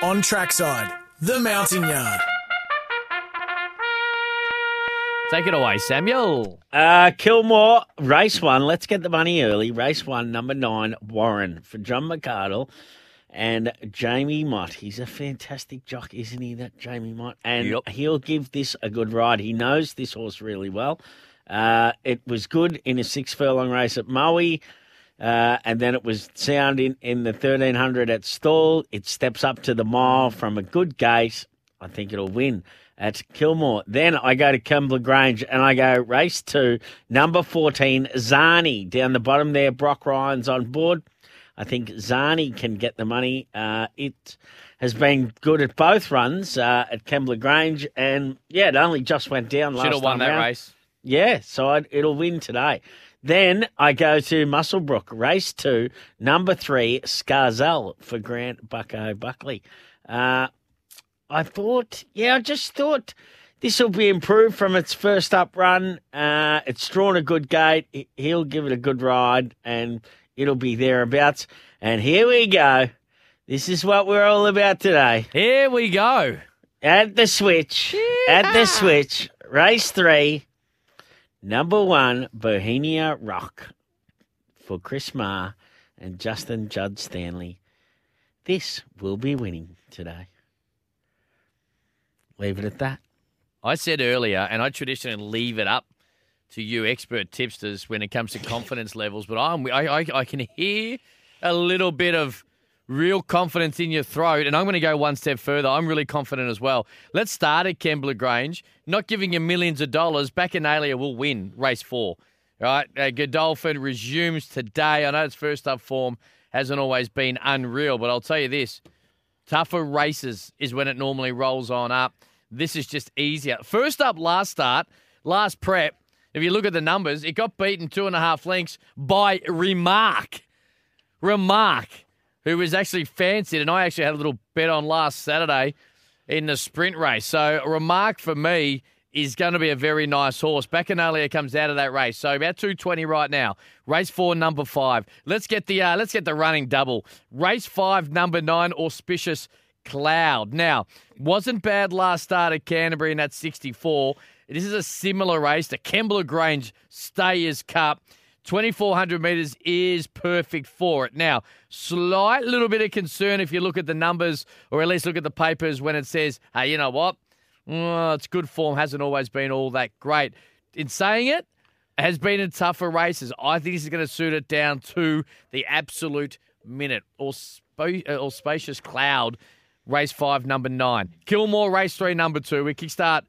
On trackside, the Mountain Yard. Take it away, Samuel. Uh, Kilmore, race one. Let's get the money early. Race one, number nine, Warren for John McCardle and Jamie Mott. He's a fantastic jock, isn't he, that Jamie Mott? And Yep. he'll give this a good ride. He knows this horse really well. Uh, it was good in a six furlong race at Maui. Uh, and then it was sound in, in the 1300 at Stawell. It steps up to the mile from a good gate. I think it'll win at Kilmore. Then I go to Kembla Grange and I go race two, number 14, Zani. Down the bottom there, Brock Ryan's on board. I think Zani can get the money. Uh, it has been good at both runs uh, at Kembla Grange. And yeah, it only just went down last Should have won time that round. race. Yeah, so i it'll win today. Then I go to Muswellbrook, race two, number three, Scarzell for Grant Bucko Buckley. Uh, I thought, yeah, I just thought this will be improved from its first up run. Uh, it's drawn a good gate. He- He'll give it a good ride and it'll be thereabouts. And here we go. This is what we're all about today. Here we go. At the switch, at the switch, race three, number one, Bohemia Rock for Chris Marr and Justin Judd Stanley. This will be winning today. Leave it at that. I said earlier, and I traditionally leave it up to you expert tipsters when it comes to confidence levels, but I'm, I, I, I can hear a little bit of real confidence in your throat, and I'm going to go one step further. I'm really confident as well. Let's start at Kembla Grange, not giving you millions of dollars. Bacchanalia will win race four. Right, uh, Godolphin resumes today. I know its first up form hasn't always been unreal, but I'll tell you this: tougher races is when it normally rolls on up. This is just easier. First up, last start, last prep. If you look at the numbers, it got beaten two and a half lengths by Remark. Remark, who was actually fancied, and I actually had a little bet on last Saturday in the sprint race. So a Remark for me is going to be a very nice horse. Bacchanalia comes out of that race, so about two twenty right now. Race four, number five. Let's get the uh, let's get the running double. Race five, number nine, auspicious cloud. Now wasn't bad last start at Canterbury in that sixty four. This is a similar race to Kembla Grange Stayers Cup. 2,400 metres is perfect for it. Now, slight little bit of concern if you look at the numbers or at least look at the papers when it says, hey, you know what? Oh, it's good form, hasn't always been all that great. In saying it, it has been in tougher races. I think this is going to suit it down to the absolute minute or, spa- uh, or spacious cloud. Race five, number nine. Kilmore, race three, number two. We kickstart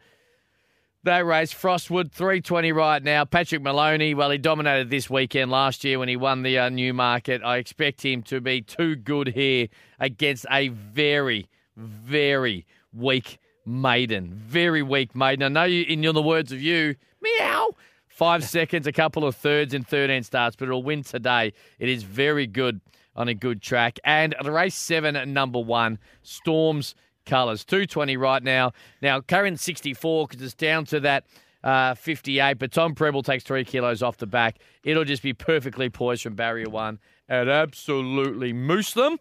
that race, Frostwood, 320 right now. Patrick Moloney, well, he dominated this weekend last year when he won the uh, Newmarket. I expect him to be too good here against a very, very weak maiden. Very weak maiden. I know you, in the words of you, meow. Five seconds, a couple of thirds in 13 starts, but it'll win today. It is very good on a good track. And at race seven, at number one, Storms colours. 220 right now. Now, current 64 because it's down to that uh, 58, but Tom Prebble takes three kilos off the back. It'll just be perfectly poised from barrier one and absolutely moose them.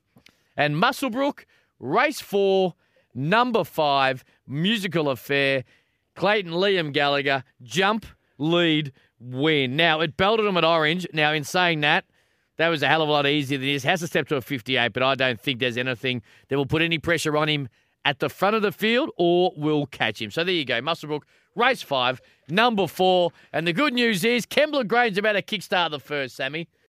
And Muswellbrook, race four, number five, musical affair. Clayton Liam Gallagher, jump, lead, win. Now, it belted him at Orange. Now, in saying that, that was a hell of a lot easier than this. Has to step to a 58, but I don't think there's anything that will put any pressure on him at the front of the field or will catch him. So there you go. Muswellbrook, race five, number four. And the good news is Kembla Grange's about to kickstart the first, Sammy.